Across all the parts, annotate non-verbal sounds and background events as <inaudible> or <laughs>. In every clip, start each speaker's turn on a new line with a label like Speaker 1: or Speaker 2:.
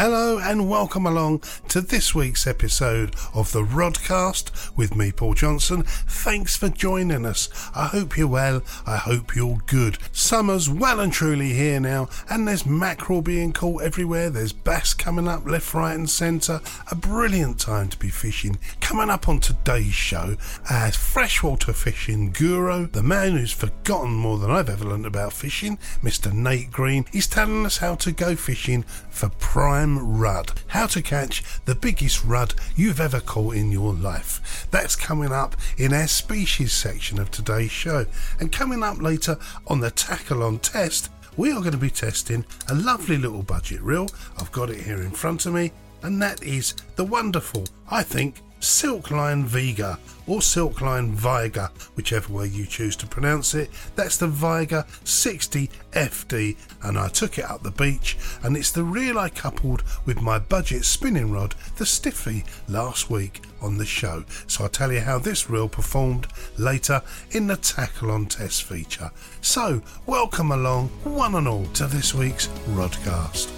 Speaker 1: Hello and welcome along to this week's episode of the Rodcast with me, Paul Johnson. Thanks for joining us. I hope you're well. I hope you're good. Summer's well and truly here now, and there's mackerel being caught everywhere. There's bass coming up left, right, and centre. A brilliant time to be fishing. Coming up on today's show, as freshwater fishing guru, the man who's forgotten more than I've ever learned about fishing, Mr. Nate Green, he's telling us how to go fishing for prime rudd. How to catch the biggest rudd you've ever caught in your life. That's coming up in our species section of today's show. And coming up later on the tackle on test, we are going to be testing a lovely little budget reel. I've got it here in front of me, and that is the wonderful, I think, Silkline Vega or Silkline Viga, whichever way you choose to pronounce it. That's the Viga 60 FD, and I took it up the beach, and it's the reel I coupled with my budget spinning rod, the Stiffy, last week on the show. So I'll tell you how this reel performed later in the Tackle on Test feature. So, welcome along, one and all, to this week's Rodcast.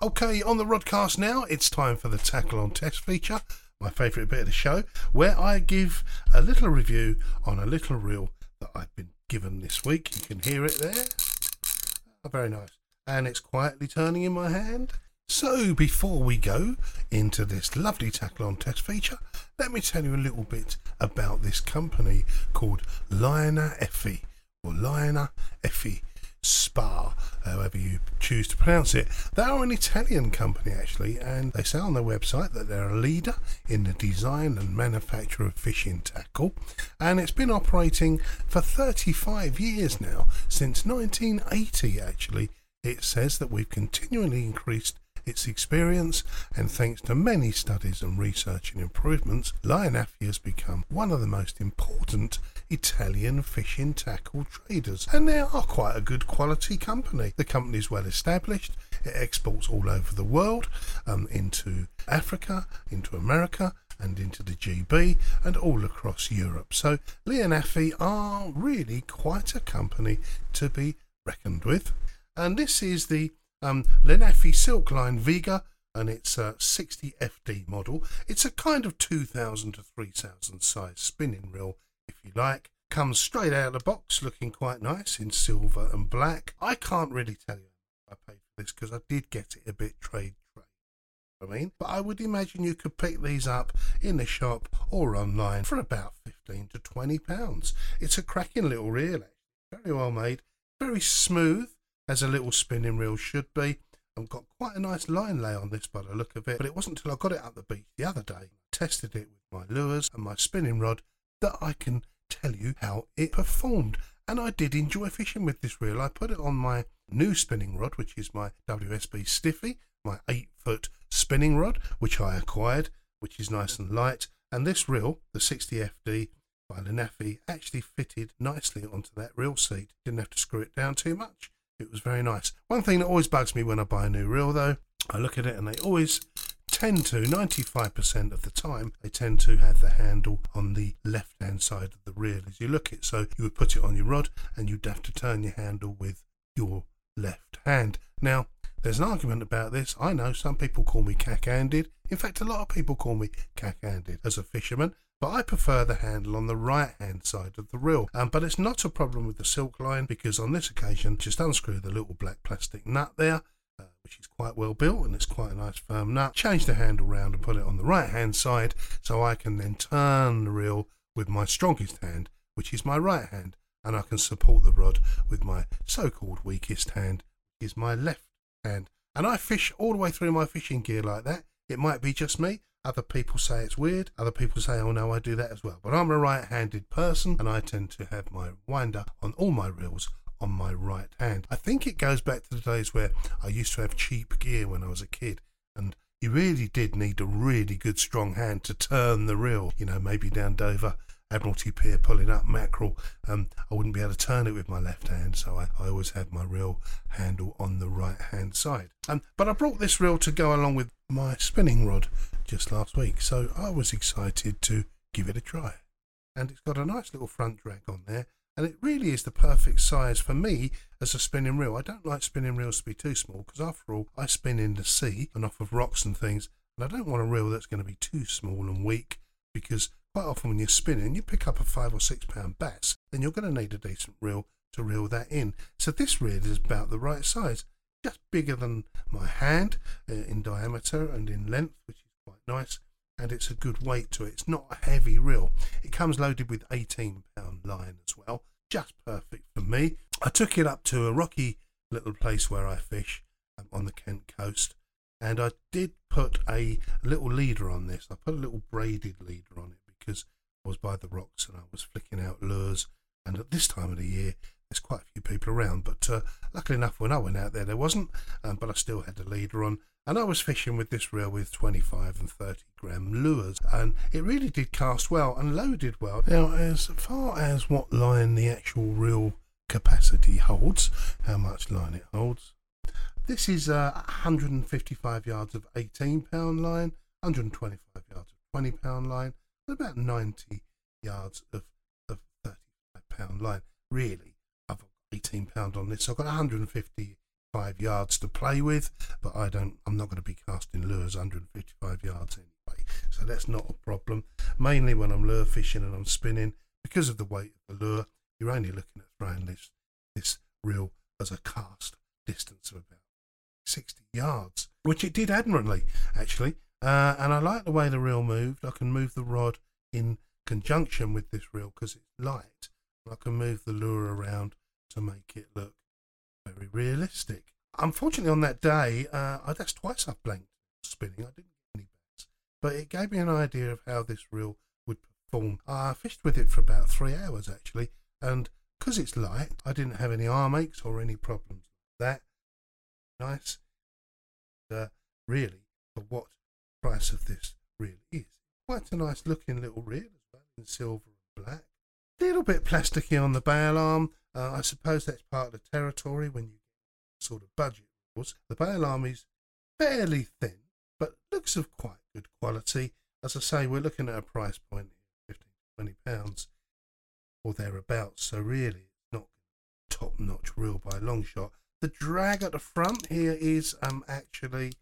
Speaker 1: Okay, on the Rodcast now, it's time for the Tackle on Test feature, my favourite bit of the show, where I give a little review on a little reel that I've been given this week. You can hear it there. Oh, very nice. And it's quietly turning in my hand. So, before we go into this lovely tackle on test feature, let me tell you a little bit about this company called Lineaeffe, or Liner Effie Spa, however you choose to pronounce it. They are an Italian company actually, and they say on their website that they're a leader in the design and manufacture of fishing tackle, and it's been operating for 35 years now, since 1980 actually. It says that we've continually increased its experience, and thanks to many studies and research and improvements, Lineaeffe has become one of the most important Italian fishing tackle traders, and they are quite a good quality company. The company is well established, it exports all over the world, um, into Africa, into America, and into the GB and all across Europe. So Lineaeffe are really quite a company to be reckoned with. And this is the um, Lineaeffe Silkline Vega, and it's a 60 FD model. It's a kind of 2000 to 3000 size spinning reel, if you like. Comes straight out of the box, looking quite nice in silver and black. I can't really tell you I paid for this because I did get it a bit trade trade. I mean, but I would imagine you could pick these up in the shop or online for about 15 to 20 pounds. It's a cracking little reel, very well made, very smooth as a little spinning reel should be. I've got quite a nice line lay on this by the look of it, but it wasn't until I got it up the beach the other day, tested it with my lures and my spinning rod, that I can tell you how it performed. And I did enjoy fishing with this reel. I put it on my new spinning rod, which is my WSB Stiffy, my 8 foot spinning rod, which I acquired, which is nice and light. And this reel, the 60FD by Lineaeffe, actually fitted nicely onto that reel seat. Didn't have to screw it down too much. It was very nice. One thing that always bugs me when I buy a new reel, though, I look at it and they always tend to, 95% of the time, they tend to have the handle on the left hand side of the reel as you look it. So you would put it on your rod and you'd have to turn your handle with your left hand. Now, there's an argument about this. I know some people call me cack handed. In fact, a lot of people call me cack handed as a fisherman. but I prefer the handle on the right hand side of the reel. Um, but it's not a problem with the silk line because on this occasion, just unscrew the little black plastic nut there. Uh, which is quite well built and it's quite a nice firm nut. Change the handle round and put it on the right hand side so I can then turn the reel with my strongest hand, which is my right hand, and I can support the rod with my so called weakest hand, is my left hand. And I fish all the way through my fishing gear like that. It might be just me. Other people say it's weird. Other people say, oh no, I do that as well. But I'm a right handed person and I tend to have my winder on all my reels on my right hand. I think it goes back to the days where I used to have cheap gear when I was a kid and you really did need a really good strong hand to turn the reel. You know, maybe down Dover Admiralty Pier pulling up mackerel, um, I wouldn't be able to turn it with my left hand, so I, I always had my reel handle on the right hand side. Um, but I brought this reel to go along with my spinning rod just last week, so I was excited to give it a try. And it's got a nice little front drag on there, and it really is the perfect size for me as a spinning reel. I don't like spinning reels to be too small because, after all, I spin in the sea and off of rocks and things, and I don't want a reel that's going to be too small and weak because quite often when you're spinning, you pick up a five or six pound bass, then you're going to need a decent reel to reel that in. So this reel is about the right size, just bigger than my hand uh, in diameter and in length, which is quite nice. And it's a good weight to it. It's not a heavy reel. It comes loaded with 18 pound line as well, just perfect for me. I took it up to a rocky little place where I fish um, on the Kent coast, and I did put a little leader on this. I put a little braided leader on it because I was by the rocks and I was flicking out lures. And at this time of the year, there's quite a few people around. But uh, luckily enough, when I went out there, there wasn't. Um, but I still had the leader on. And I was fishing with this reel with 25 and 30 gram lures. And it really did cast well and loaded well. Now, as far as what line the actual reel capacity holds, how much line it holds, this is uh, 155 yards of 18 pound line, 125 yards of 20 pound line, about 90 yards of, of 35 pound line. Really, I've got 18 pound on this. So I've got 155 yards to play with, but I don't. I'm not going to be casting lures 155 yards anyway, so that's not a problem. Mainly when I'm lure fishing and I'm spinning, because of the weight of the lure, you're only looking at throwing this this reel as a cast distance of about 60 yards, which it did admirably actually. Uh, and I like the way the reel moved. I can move the rod in conjunction with this reel because it's light. I can move the lure around to make it look very realistic. Unfortunately, on that day, uh, I, that's twice I've blanked spinning. I didn't get any bass, but it gave me an idea of how this reel would perform. I fished with it for about three hours actually, and because it's light, I didn't have any arm aches or any problems that. Nice. Uh, really, for what price of this really is. Quite a nice looking little reel in silver and black. Little bit plasticky on the bail arm. Uh, I suppose that's part of the territory when you sort of budget reels. The bail arm is fairly thin, but looks of quite good quality. As I say, we're looking at a price point of 15 20 pounds or thereabouts. So really, not top notch reel by a long shot. The drag at the front here is um actually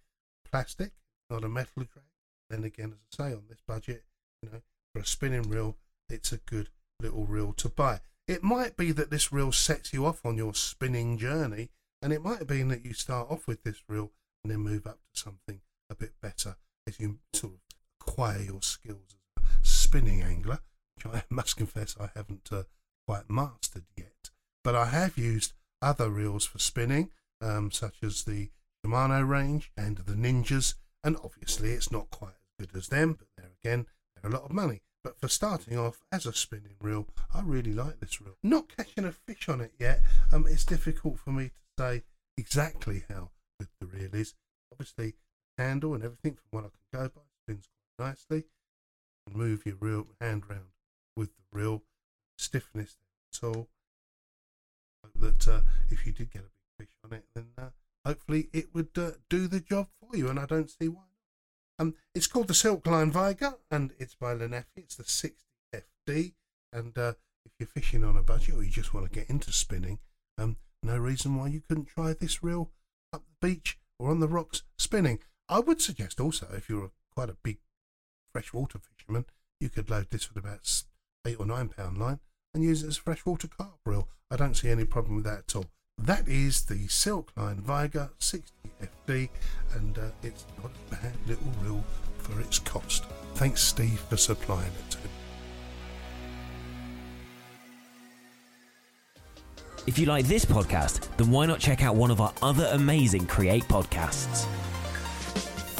Speaker 1: plastic not a metal drag. Then again, as I say, on this budget, you know, for a spinning reel, it's a good little reel to buy. It might be that this reel sets you off on your spinning journey, and it might be that you start off with this reel and then move up to something a bit better as you sort of acquire your skills as a spinning angler, which I <laughs> must confess I haven't uh, quite mastered yet. But I have used other reels for spinning, um, such as the Shimano range and the Ninjas and obviously, it's not quite as good as them, but there again, they're a lot of money. But for starting off as a spinning reel, I really like this reel. Not catching a fish on it yet. Um, it's difficult for me to say exactly how good the reel is. Obviously, handle and everything from what I can go by spins quite nicely. Move your reel hand round with the reel. Stiffness at all. That uh, if you did get a big fish on it, then uh, hopefully it would uh, do the job for you, and I don't see why. Um, it's called the Silk Line Vigor, and it's by Lineaeffe. It's the 60 FD, and uh, if you're fishing on a budget or you just want to get into spinning, um, no reason why you couldn't try this reel up the beach or on the rocks spinning. I would suggest also, if you're quite a big freshwater fisherman, you could load this with about eight or nine pound line and use it as a freshwater carp reel. I don't see any problem with that at all. That is the Silkline Vigor 60 FD, and uh, it's not a bad little reel for its cost. Thanks, Steve, for supplying it to me.
Speaker 2: If you like this podcast, then why not check out one of our other amazing Create podcasts?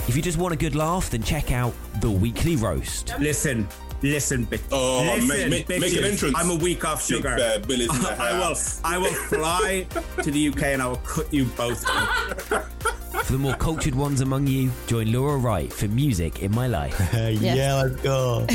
Speaker 2: If you just want a good laugh, then check out The Weekly Roast.
Speaker 3: Listen, listen, bitch.
Speaker 4: Oh,
Speaker 3: listen,
Speaker 4: make- make- make an entrance.
Speaker 3: I'm a week off
Speaker 4: Big
Speaker 3: sugar.
Speaker 4: Bear Billy's <laughs>
Speaker 3: I will.
Speaker 4: house.
Speaker 3: I will fly to the UK and I will cut you both. <laughs>
Speaker 2: For the more cultured ones among you, join Laura Wright for Music in My Life. <laughs>
Speaker 5: Yeah, let's go.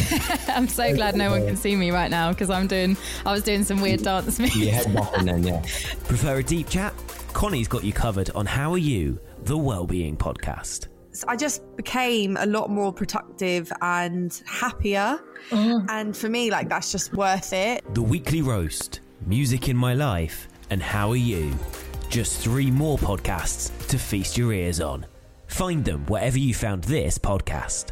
Speaker 6: I'm so glad no one can see me right now because I'm doing. I was doing some weird dance moves.
Speaker 5: Your head bopping then, yeah.
Speaker 2: Prefer a deep chat? Connie's got you covered on How Are You, the Wellbeing Podcast.
Speaker 7: I just became a lot more productive and happier. Mm. And for me, like, that's just worth it.
Speaker 2: The Weekly Roast, Music in My Life, and How Are You? Just three more podcasts to feast your ears on. Find them wherever you found this podcast.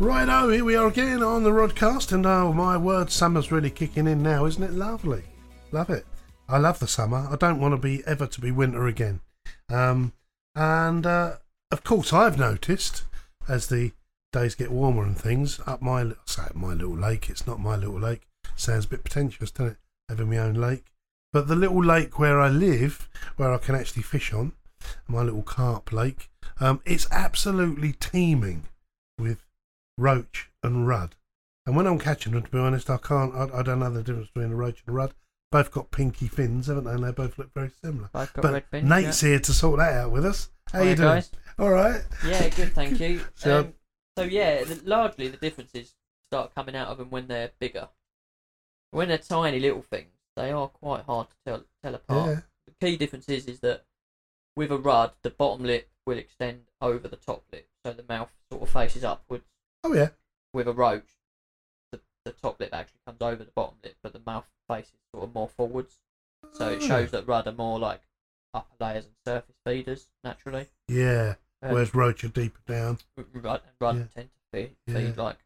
Speaker 1: Righto, here we are again on the Rodcast, and oh my word, summer's really kicking in now, isn't it lovely? Love it. I love the summer. I don't want to be ever to be winter again. Um, and uh, of course, I've noticed as the days get warmer and things up my say up my little lake. It's not my little lake. Sounds a bit pretentious, doesn't it? Having my own lake, but the little lake where I live, where I can actually fish on, my little carp lake, um, it's absolutely teeming with roach and rudd. And when I'm catching them, to be honest, I can't. I, I don't know the difference between a roach and a rudd. Both got pinky fins, haven't they? And they both look very similar.
Speaker 8: Both got
Speaker 1: but
Speaker 8: red fins,
Speaker 1: Nate's here to sort that out with us. How
Speaker 8: Hiya,
Speaker 1: you doing?
Speaker 8: guys.
Speaker 1: All right.
Speaker 8: Yeah, good, thank you. <laughs>
Speaker 1: So-
Speaker 8: um, so yeah, the, largely the differences start coming out of them when they're bigger. When they're tiny little things, they are quite hard to tell tell apart.
Speaker 1: Yeah.
Speaker 8: The key difference is, is that with a rudd, the bottom lip will extend over the top lip, so the mouth sort of faces upwards.
Speaker 1: Oh yeah.
Speaker 8: With a roach, the, the top lip actually comes over the bottom lip, but the mouth faces sort of more forwards. So it
Speaker 1: Oh.
Speaker 8: shows that rudd are more like upper layers and surface feeders naturally.
Speaker 1: Yeah.
Speaker 8: Um,
Speaker 1: Whereas roach are deeper down.
Speaker 8: rudd, rudd
Speaker 1: Yeah.
Speaker 8: tend to feed,
Speaker 1: Yeah.
Speaker 8: feed like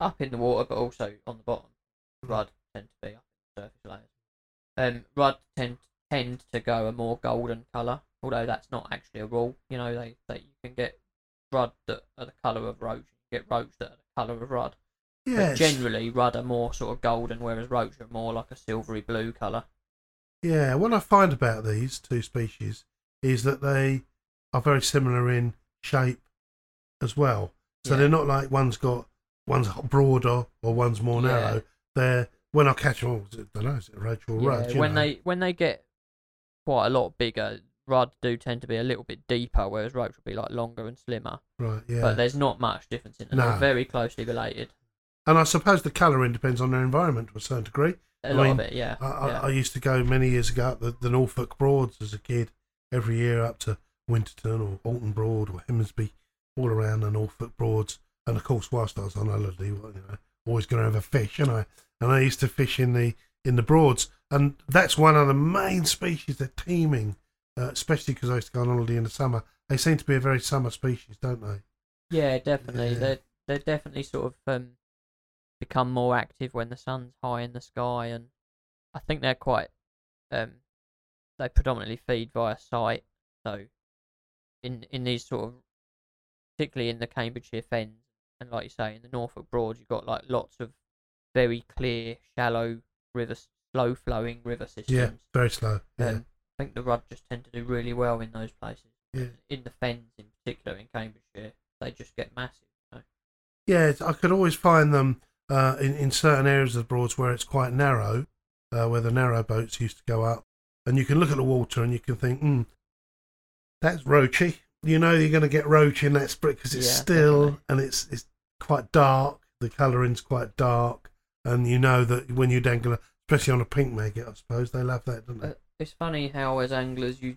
Speaker 8: up in the water, but also on the bottom. Rudd tend to be up in the surface layers. Um, rudd tend tend to go a more golden colour, although that's not actually a rule. You know, they, they you can get rudd that are the colour of roach, get roach that are the colour of rudd.
Speaker 1: Yeah.
Speaker 8: But generally, rudd are more sort of golden, whereas roach are more like a silvery blue colour.
Speaker 1: Yeah, what I find about these two species is that they are very similar in shape as well. So
Speaker 8: Yeah.
Speaker 1: they're not like one's got one's broader or one's more
Speaker 8: Yeah.
Speaker 1: narrow. They're when I catch them, oh, I don't know, is it roach or
Speaker 8: Yeah,
Speaker 1: rudd?
Speaker 8: when
Speaker 1: know?
Speaker 8: they when they get quite a lot bigger, rudd do tend to be a little bit deeper, whereas ropes will be like longer and slimmer.
Speaker 1: right, yeah.
Speaker 8: But there's not much difference in them.
Speaker 1: No.
Speaker 8: They're very closely related.
Speaker 1: and I suppose the colouring depends on their environment to a certain degree.
Speaker 8: A
Speaker 1: I
Speaker 8: lot
Speaker 1: mean,
Speaker 8: of it, yeah.
Speaker 1: I, I,
Speaker 8: yeah.
Speaker 1: I used to go many years ago up the, the Norfolk Broads as a kid, every year up to Winterton or Alton Broad or Hemsby, all around the Norfolk Broads. And of course, whilst I was on holiday, you know, always going to have a fish, and I and I used to fish in the in the Broads, and that's one of the main species. They're teeming, uh, especially because I used to go on holiday in the summer. They seem to be a very summer species, don't they?
Speaker 8: Yeah, definitely.
Speaker 1: Yeah.
Speaker 8: They're they're definitely sort of um, become more active when the sun's high in the sky, and I think they're quite um, they predominantly feed via sight. So in in these sort of particularly in the Cambridgeshire fens and like you say in the Norfolk Broads, you've got like lots of very clear, shallow river, slow flowing river systems.
Speaker 1: Yeah, very slow. Yeah.
Speaker 8: Um, I think the rudd just tend to do really well in those places.
Speaker 1: Yeah.
Speaker 8: In the fens, in particular, in Cambridgeshire, they just get massive. You know?
Speaker 1: Yeah, I could always find them uh, in, in certain areas of the Broads where it's quite narrow, uh, where the narrow boats used to go up. And you can look at the water and you can think, hmm, that's roachy. You know you're going to get roach in that split because it's
Speaker 8: Yeah,
Speaker 1: still
Speaker 8: definitely.
Speaker 1: and it's it's quite dark. The colouring's quite dark. And you know that when you dangle, especially on a pink maggot, I suppose, they love that, don't they?
Speaker 8: Uh, it's funny how, as anglers, you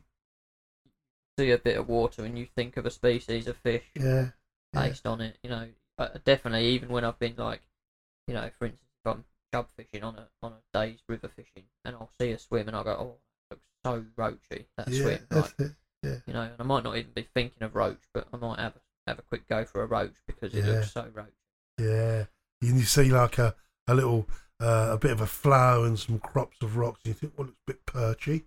Speaker 8: see a bit of water and you think of a species of fish
Speaker 1: yeah. yeah.
Speaker 8: based on it. You know, uh, definitely. Even when I've been like, you know, for instance, if I'm chub fishing on a on a day's river fishing, and I'll see a swim and I'll go, oh, that looks so roachy that
Speaker 1: yeah,
Speaker 8: swim.
Speaker 1: that's
Speaker 8: Like,
Speaker 1: it. Yeah.
Speaker 8: you know, and I might not even be thinking of roach, but I might have a, have a quick go for a roach because it
Speaker 1: Yeah.
Speaker 8: looks so roach.
Speaker 1: Yeah, and you see like a a little uh, a bit of a flow and some crops of rocks. And you think, well, it's a bit perchy.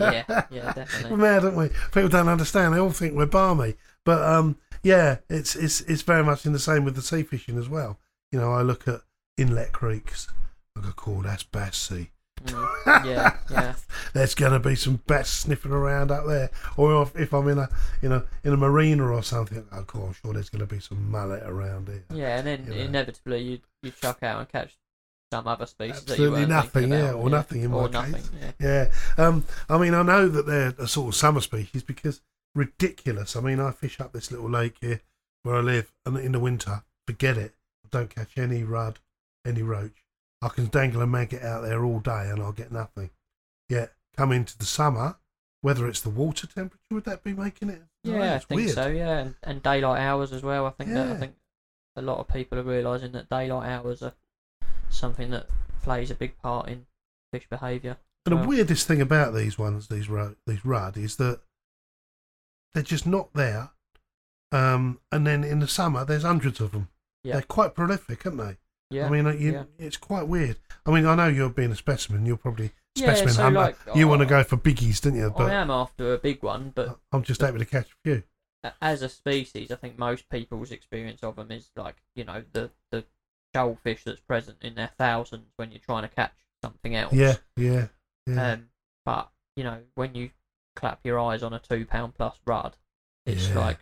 Speaker 8: Yeah, yeah, <laughs> definitely.
Speaker 1: We're mad, aren't we? People don't understand. They all think we're balmy, but um, yeah, it's it's it's very much in the same with the sea fishing as well. You know, I look at inlet creeks. I go, cool, that's bass sea.
Speaker 8: Mm, yeah, yeah. <laughs>
Speaker 1: There's gonna be some bass sniffing around up there, or if, if I'm in a in a in a marina or something, oh, cool, I'm sure there's gonna be some mullet around here.
Speaker 8: Yeah, and then
Speaker 1: You know.
Speaker 8: inevitably you you chuck out and catch some other species that
Speaker 1: Absolutely nothing, yeah, or nothing in
Speaker 8: or
Speaker 1: my
Speaker 8: nothing,
Speaker 1: case.
Speaker 8: Yeah.
Speaker 1: Yeah. Um, I mean, I know that they're a sort of summer species because ridiculous. I mean, I fish up this little lake here where I live, and in the winter, forget it. I don't catch any rudd, any roach. I can dangle a maggot out there all day and I'll get nothing. Yet, come into the summer, whether it's the water temperature, would that be making it?
Speaker 8: Yeah, I think
Speaker 1: weird.
Speaker 8: so. Yeah, and, and daylight hours as well. I think that I think a lot of people are realizing that daylight hours are something that plays a big part in fish behaviour.
Speaker 1: And the
Speaker 8: Well,
Speaker 1: weirdest thing about these ones, these these rudd, is that they're just not there. Um, and then in the summer, there's hundreds of them.
Speaker 8: Yeah.
Speaker 1: They're quite prolific, aren't they?
Speaker 8: Yeah,
Speaker 1: I mean, uh, you,
Speaker 8: yeah.
Speaker 1: it's quite weird. I mean, I know you're being a specimen. You're probably specimen Yeah,
Speaker 8: so,
Speaker 1: hunter.
Speaker 8: like,
Speaker 1: you want to
Speaker 8: oh,
Speaker 1: go for biggies, don't you?
Speaker 8: I am after a big one, but
Speaker 1: I'm just happy to catch a few.
Speaker 8: as a species, I think most people's experience of them is like you know the the shellfish that's present in their thousands when you're trying to catch something else.
Speaker 1: Yeah, yeah, yeah.
Speaker 8: Um, but you know when you clap your eyes on a two pound plus rudd, it's
Speaker 1: Yeah.
Speaker 8: like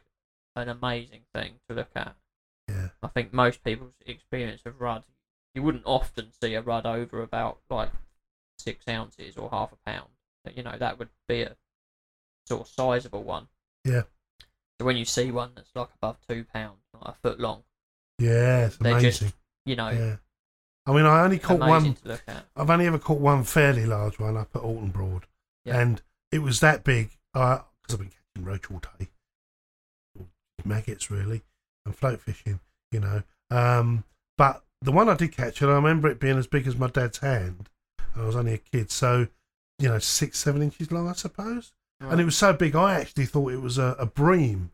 Speaker 8: an amazing thing to look at.
Speaker 1: Yeah.
Speaker 8: I think most people's experience of rudd, you wouldn't often see a rudd over about like six ounces or half a pound. But, you know that would be a sort of sizable one.
Speaker 1: Yeah.
Speaker 8: So when you see one that's like above two pounds, like a foot long,
Speaker 1: yeah, it's
Speaker 8: they're
Speaker 1: amazing.
Speaker 8: just you know
Speaker 1: yeah. I mean, I only caught one.
Speaker 8: to look at.
Speaker 1: I've only ever caught one fairly large one up at Alton Broad,
Speaker 8: Yeah.
Speaker 1: and it was that big. Because I've been catching roach all day, maggots really, and float fishing, you know. Um, but the one I did catch, and I remember it being as big as my dad's hand. I was only a kid, so you know, six, seven inches long, I suppose. And it was so big, I actually thought it was a, a bream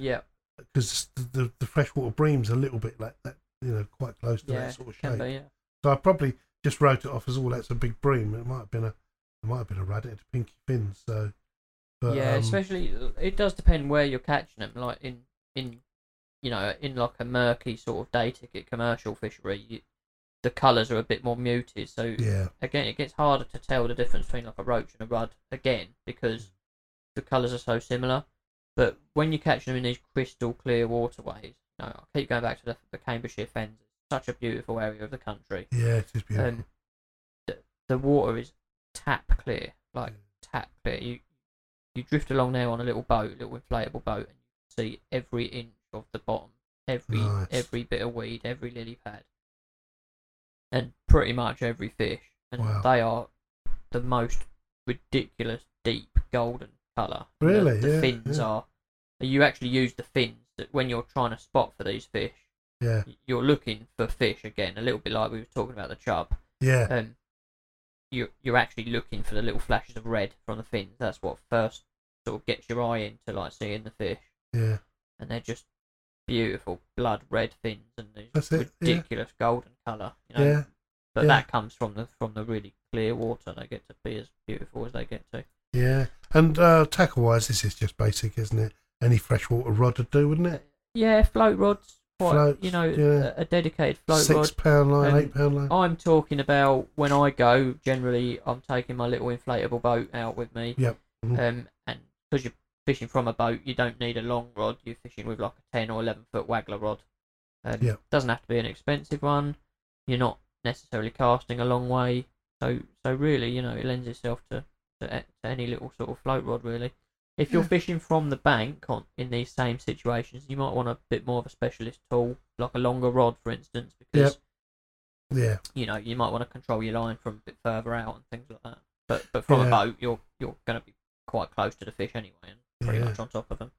Speaker 8: Yeah.
Speaker 1: because the, the the freshwater bream's a little bit like that, you know, quite close to
Speaker 8: Yeah.
Speaker 1: that sort of shape.
Speaker 8: be, yeah.
Speaker 1: So I probably just wrote it off as, oh, that's a big bream. It might have been a, it might have been a rudd. It had pinky fins. So, but,
Speaker 8: yeah,
Speaker 1: um,
Speaker 8: especially it does depend where you're catching them. Like in in you know in like a murky sort of day ticket commercial fishery, you, the colours are a bit more muted. So
Speaker 1: Yeah.
Speaker 8: again, it gets harder to tell the difference between like a roach and a rudd again because the colours are so similar. But when you catch them in these crystal clear waterways, know, I keep going back to the, the Cambridgeshire Fens. It's such a beautiful area of the country.
Speaker 1: yeah, it is beautiful.
Speaker 8: Um, the, the water is tap clear, like tap clear. You you drift along there on a little boat, a little inflatable boat, and you see every inch of the bottom, every
Speaker 1: Nice.
Speaker 8: every bit of weed, every lily pad, and pretty much every fish. And
Speaker 1: Wow.
Speaker 8: they are the most ridiculous deep golden colour. And the-
Speaker 1: Really?
Speaker 8: the,
Speaker 1: Yeah,
Speaker 8: fins
Speaker 1: yeah.
Speaker 8: are. You actually use the fins that when you're trying to spot for these fish
Speaker 1: yeah,
Speaker 8: you're looking for fish again, a little bit like we were talking about the chub.
Speaker 1: yeah,
Speaker 8: Um, you're you're actually looking for the little flashes of red from the fins. That's what first sort of gets your eye into like seeing the fish,
Speaker 1: Yeah.
Speaker 8: and they're just beautiful blood red fins and these
Speaker 1: it, yeah.
Speaker 8: ridiculous golden colour. You know?
Speaker 1: Yeah.
Speaker 8: But
Speaker 1: yeah.
Speaker 8: that comes from the from the really clear water. They get to be as beautiful as they get to.
Speaker 1: Yeah. And uh, tackle wise, this is just basic, isn't it? Any freshwater rod would do, wouldn't it?
Speaker 8: Yeah, float rods. Quite,
Speaker 1: Floats,
Speaker 8: you know,
Speaker 1: yeah.
Speaker 8: a, dedicated float
Speaker 1: Six
Speaker 8: rod.
Speaker 1: pound line,
Speaker 8: And
Speaker 1: eight pound line.
Speaker 8: I'm talking about when I go. Generally, I'm taking my little inflatable boat out with me.
Speaker 1: Yep. Mhm.
Speaker 8: Um, and because you're fishing from a boat, you don't need a long rod. You're fishing with like a ten or eleven foot waggler rod. Um,
Speaker 1: Yep.
Speaker 8: Doesn't have to be an expensive one. You're not necessarily casting a long way. So, so really, you know, it lends itself to to, to any little sort of float rod. Really, if you're fishing from the bank on in these same situations, you might want a bit more of a specialist tool, like a longer rod, for instance, because
Speaker 1: Yeah.
Speaker 8: you know, you might want to control your line from a bit further out and things like that. But but from
Speaker 1: Yeah.
Speaker 8: a boat, you're you're going to be quite close to the fish anyway, and pretty
Speaker 1: Yeah.
Speaker 8: much on top of them.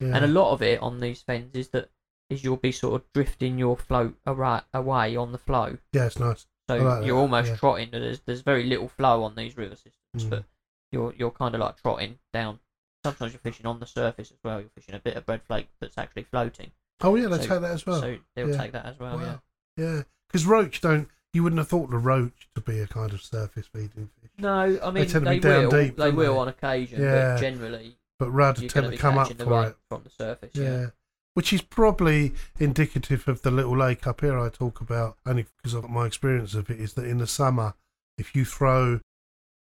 Speaker 1: Yeah.
Speaker 8: And a lot of it on these fens is that is you'll be sort of drifting your float away, away on the flow.
Speaker 1: Yeah, it's nice.
Speaker 8: So
Speaker 1: like
Speaker 8: you're
Speaker 1: that,
Speaker 8: almost
Speaker 1: yeah.
Speaker 8: trotting. There's there's very little flow on these river systems,
Speaker 1: Mm.
Speaker 8: but you're you're kind of like trotting down. Sometimes you're fishing on the surface as well. You're fishing a bit of bread flake that's actually floating.
Speaker 1: Oh yeah, they
Speaker 8: So-
Speaker 1: take that as well.
Speaker 8: So they'll
Speaker 1: Yeah.
Speaker 8: take that as well. Yeah.
Speaker 1: Wow. Yeah, because roach don't. You wouldn't have thought the roach to be a kind of surface feeding fish.
Speaker 8: No, I
Speaker 1: They
Speaker 8: mean
Speaker 1: tend to
Speaker 8: they,
Speaker 1: be down
Speaker 8: will.
Speaker 1: deep,
Speaker 8: they will
Speaker 1: they?
Speaker 8: on occasion,
Speaker 1: Yeah.
Speaker 8: but generally
Speaker 1: But
Speaker 8: you're
Speaker 1: tend to come up for it.
Speaker 8: from the surface.
Speaker 1: Yeah.
Speaker 8: Yeah.
Speaker 1: Which is probably indicative of the little lake up here I talk about, only because of my experience of it, is that in the summer, if you throw,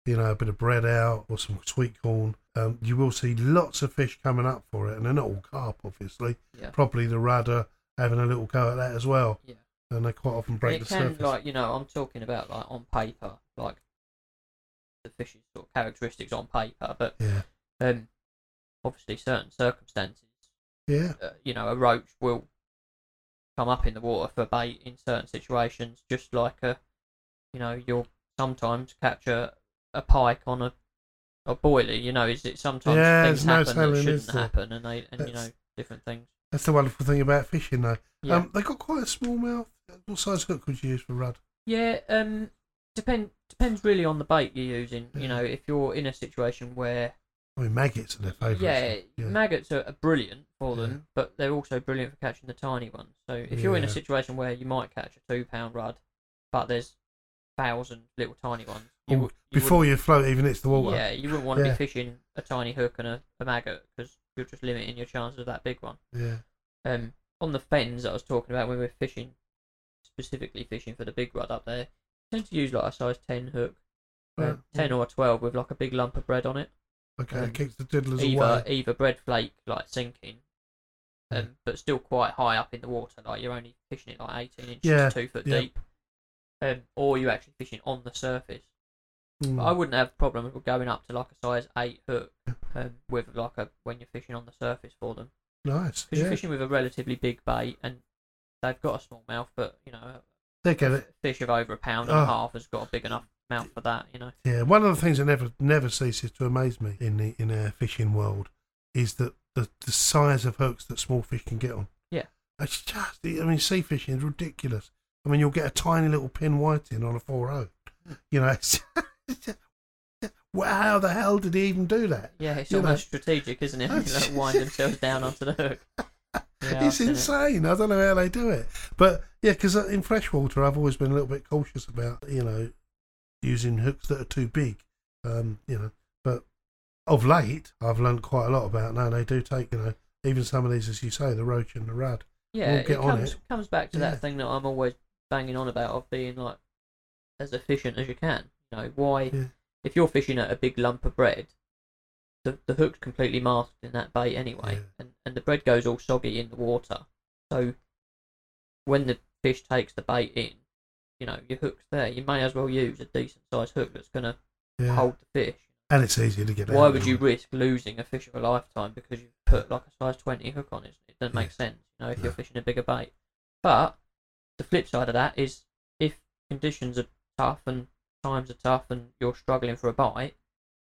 Speaker 1: you know, a bit of bread out or some sweet corn, um, you will see lots of fish coming up for it, and they're not all carp, obviously.
Speaker 8: Yeah.
Speaker 1: Probably the rudder having a little go at that as well.
Speaker 8: Yeah.
Speaker 1: And they quite often break
Speaker 8: it
Speaker 1: the
Speaker 8: can
Speaker 1: surface.
Speaker 8: like you know I'm talking about like on paper, like the fish's sort of characteristics on paper, but
Speaker 1: Yeah.
Speaker 8: um, obviously certain circumstances,
Speaker 1: Yeah.
Speaker 8: uh, you know, a roach will come up in the water for bait in certain situations, just like a, you know, you'll sometimes catch a, a pike on a a boilie. You know, is it sometimes
Speaker 1: Yeah,
Speaker 8: things
Speaker 1: no
Speaker 8: happen that shouldn't happen, and they and you know different things.
Speaker 1: That's the wonderful thing about fishing, though.
Speaker 8: Yeah.
Speaker 1: Um, they got quite a small mouth. What size hook would you use for rudd?
Speaker 8: Yeah, um, depend depends really on the bait you're using.
Speaker 1: Yeah.
Speaker 8: You know, if you're in a situation where
Speaker 1: I mean, maggots are their favourite.
Speaker 8: yeah,
Speaker 1: yeah.
Speaker 8: maggots are, brilliant for
Speaker 1: Yeah.
Speaker 8: them, but they're also brilliant for catching the tiny ones. So if you're in a situation where you might catch a two pound rudd, but there's thousand little tiny ones, you, you
Speaker 1: before you float even hits the water.
Speaker 8: yeah, you wouldn't want to
Speaker 1: Yeah.
Speaker 8: be fishing a tiny hook and a, a maggot because you're just limiting your chances of that big one.
Speaker 1: Yeah.
Speaker 8: Um, on the fens that I was talking about when we were fishing, specifically fishing for the big rod up there, tend to use like a size ten hook, uh, ten or twelve with like a big lump of bread on it.
Speaker 1: Okay,
Speaker 8: Um,
Speaker 1: it keeps the diddlers
Speaker 8: either
Speaker 1: away.
Speaker 8: either bread flake like sinking, um, but still quite high up in the water. Like you're only fishing it like eighteen inches,
Speaker 1: Yeah,
Speaker 8: two foot
Speaker 1: yeah.
Speaker 8: deep, um, or you're actually fishing on the surface.
Speaker 1: Mm.
Speaker 8: But I wouldn't have a problem with going up to like a size eight hook um, with like a when you're fishing on the surface for them.
Speaker 1: Nice.
Speaker 8: Because
Speaker 1: Yeah.
Speaker 8: you're fishing with a relatively big bait, and they've got a small mouth, but you know, a
Speaker 1: They get it.
Speaker 8: fish of over a pound and
Speaker 1: Oh.
Speaker 8: a half has got a big enough mouth for that. You know.
Speaker 1: Yeah, one of the things that never never ceases to amaze me in the in our fishing world is that the, the size of hooks that small fish can get on.
Speaker 8: Yeah.
Speaker 1: It's just, I mean, sea fishing is ridiculous. I mean, you'll get a tiny little pin whiting on a 4 You know, <laughs> well, how the hell did he even do that?
Speaker 8: Yeah, it's
Speaker 1: You know,
Speaker 8: almost strategic, isn't it? <laughs> Know, <laughs> wind themselves down onto the hook. Yeah,
Speaker 1: it's
Speaker 8: seen it.
Speaker 1: insane. I don't know how they do it. But yeah, because in freshwater, I've always been a little bit cautious about, you know, using hooks that are too big. Um, you know, but of late, I've learned quite a lot about. No, they do take, you know, even some of these, as you say, the roach and the rudd.
Speaker 8: Yeah,
Speaker 1: get
Speaker 8: it
Speaker 1: on
Speaker 8: comes
Speaker 1: it.
Speaker 8: comes back to
Speaker 1: Yeah.
Speaker 8: that thing that I'm always banging on about of being like as efficient as you can. You know, why
Speaker 1: Yeah.
Speaker 8: if you're fishing at a big lump of bread, the the hook's completely masked in that bait anyway,
Speaker 1: Yeah.
Speaker 8: and and the bread goes all soggy in the water. So when the fish takes the bait in, you know your hook's there. You may as well use a decent sized hook that's gonna
Speaker 1: Yeah.
Speaker 8: hold the fish.
Speaker 1: And it's easy to get
Speaker 8: Why
Speaker 1: out
Speaker 8: would you
Speaker 1: it.
Speaker 8: risk losing a fish of a lifetime because you've put like a size 20 hook on it? It doesn't make sense, you know, if you're fishing a bigger bait. But the flip side of that is if conditions are tough and times are tough and you're struggling for a bite,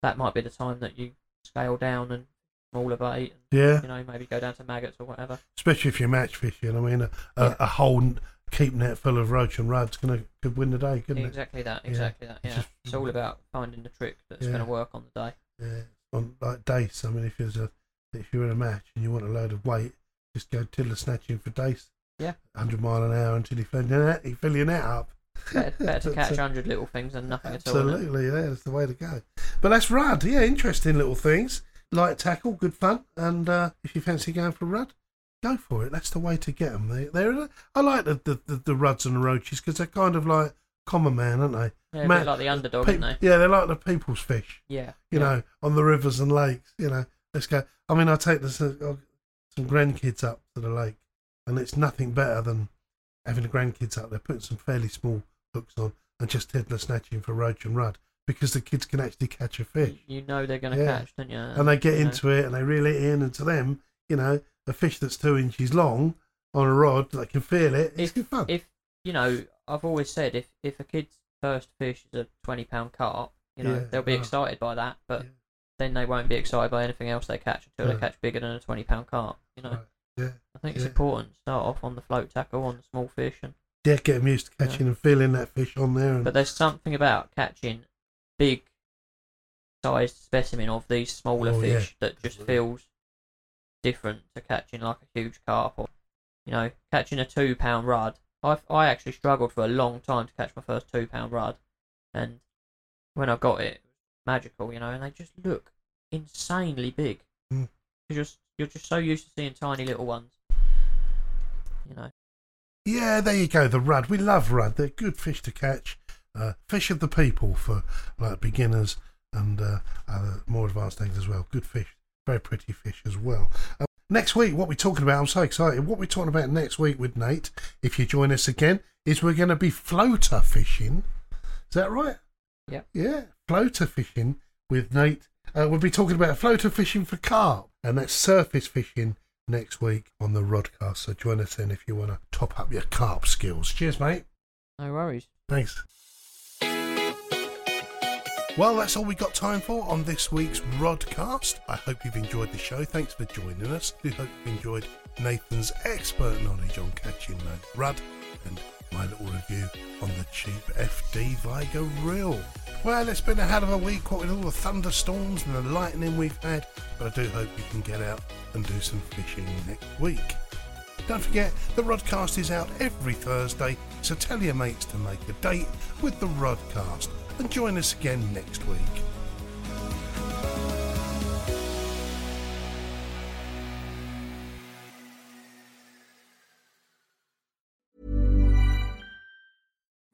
Speaker 8: that might be the time that you scale down and smaller bait and,
Speaker 1: Yeah.
Speaker 8: you know, maybe go down to maggots or whatever.
Speaker 1: Especially if you're match fishing. I mean, a, a,
Speaker 8: Yeah.
Speaker 1: a whole keep net full of roach and ruds gonna could win the day, couldn't it?
Speaker 8: Exactly that.
Speaker 1: Yeah.
Speaker 8: Exactly that.
Speaker 1: It's just-
Speaker 8: It's all about finding the trick that's
Speaker 1: Yeah.
Speaker 8: going to work on the day.
Speaker 1: Yeah. On like dace, I mean, if there's a if you're in a match and you want a load of weight, just go tiddler snatching for dace.
Speaker 8: Yeah.
Speaker 1: 100 mile an hour until you fill your net, you fill your net up.
Speaker 8: Better, better <laughs> to catch
Speaker 1: uh,
Speaker 8: hundred little things than nothing at all.
Speaker 1: Absolutely, yeah, that's the way to go. But that's Rudd, yeah, interesting little things. Light tackle, good fun. And uh, if you fancy going for Rudd, go for it. That's the way to get them. They, they're, I like the, the, the, the Rudds and the Roaches because they're kind of like common man, aren't they?
Speaker 8: Yeah, a bit like the underdog,
Speaker 1: pe-
Speaker 8: aren't they?
Speaker 1: Yeah, they're like the people's fish.
Speaker 8: Yeah.
Speaker 1: You
Speaker 8: yeah.
Speaker 1: know, on the rivers and lakes. You know, let's go. I mean, I take this, uh, uh, some grandkids up to the lake, and it's nothing better than having the grandkids out there, putting some fairly small hooks on, and just tiddler snatching for roach and rudd because the kids can actually catch a fish.
Speaker 8: You know they're going to
Speaker 1: Yeah.
Speaker 8: catch, don't you?
Speaker 1: And they get
Speaker 8: You know.
Speaker 1: into it and they reel it in, and to them, you know, a fish that's two inches long on a rod, they can feel it. It's
Speaker 8: if,
Speaker 1: good fun.
Speaker 8: If you know, I've always said if if a kid's first fish is a twenty pound carp, you know,
Speaker 1: Yeah,
Speaker 8: they'll be
Speaker 1: oh.
Speaker 8: excited by that, but then they won't be excited by anything else they catch until
Speaker 1: No.
Speaker 8: they catch bigger than a twenty pound carp. You know,
Speaker 1: Right, yeah,
Speaker 8: I think it's
Speaker 1: yeah.
Speaker 8: important to start off on the float tackle on the small fish, and
Speaker 1: yeah, get them used to catching and feeling that fish on there. And,
Speaker 8: but there's something about catching big sized specimen of these smaller
Speaker 1: Oh, yeah.
Speaker 8: fish that just feels different to catching like a huge carp or you know catching a two pound rudd i i actually struggled for a long time to catch my first two pound rudd and when i got it it was magical you know and they just look insanely big
Speaker 1: Mm.
Speaker 8: just you're just so used to seeing tiny little ones you know
Speaker 1: Yeah, there you go. The rudd. We love rudd. They're good fish to catch. Uh, fish of the people for like beginners and uh, other more advanced things as well. Good fish. Very pretty fish as well. Uh, next week, what we're talking about, I'm so excited. What we're talking about next week with Nate, if you join us again, is we're going to be floater fishing. Is that right?
Speaker 8: Yeah.
Speaker 1: Yeah, floater fishing with Nate. Uh, we'll be talking about floater fishing for carp, and that's surface fishing next week on the Rodcast. So join us then if you want to top up your carp skills. Cheers, mate.
Speaker 8: no worries
Speaker 1: Thanks. Well, that's all we got time for on this week's Rodcast. I hope you've enjoyed the show. Thanks for joining us. We hope you've enjoyed Nathan's expert knowledge on catching the rudd and my little review on the cheap FD Vigo reel. Well, it's been a hell of a week, what with all the thunderstorms and the lightning we've had, but I do hope you can get out and do some fishing next week. Don't forget, the Rodcast is out every Thursday, so tell your mates to make a date with the Rodcast and join us again next week.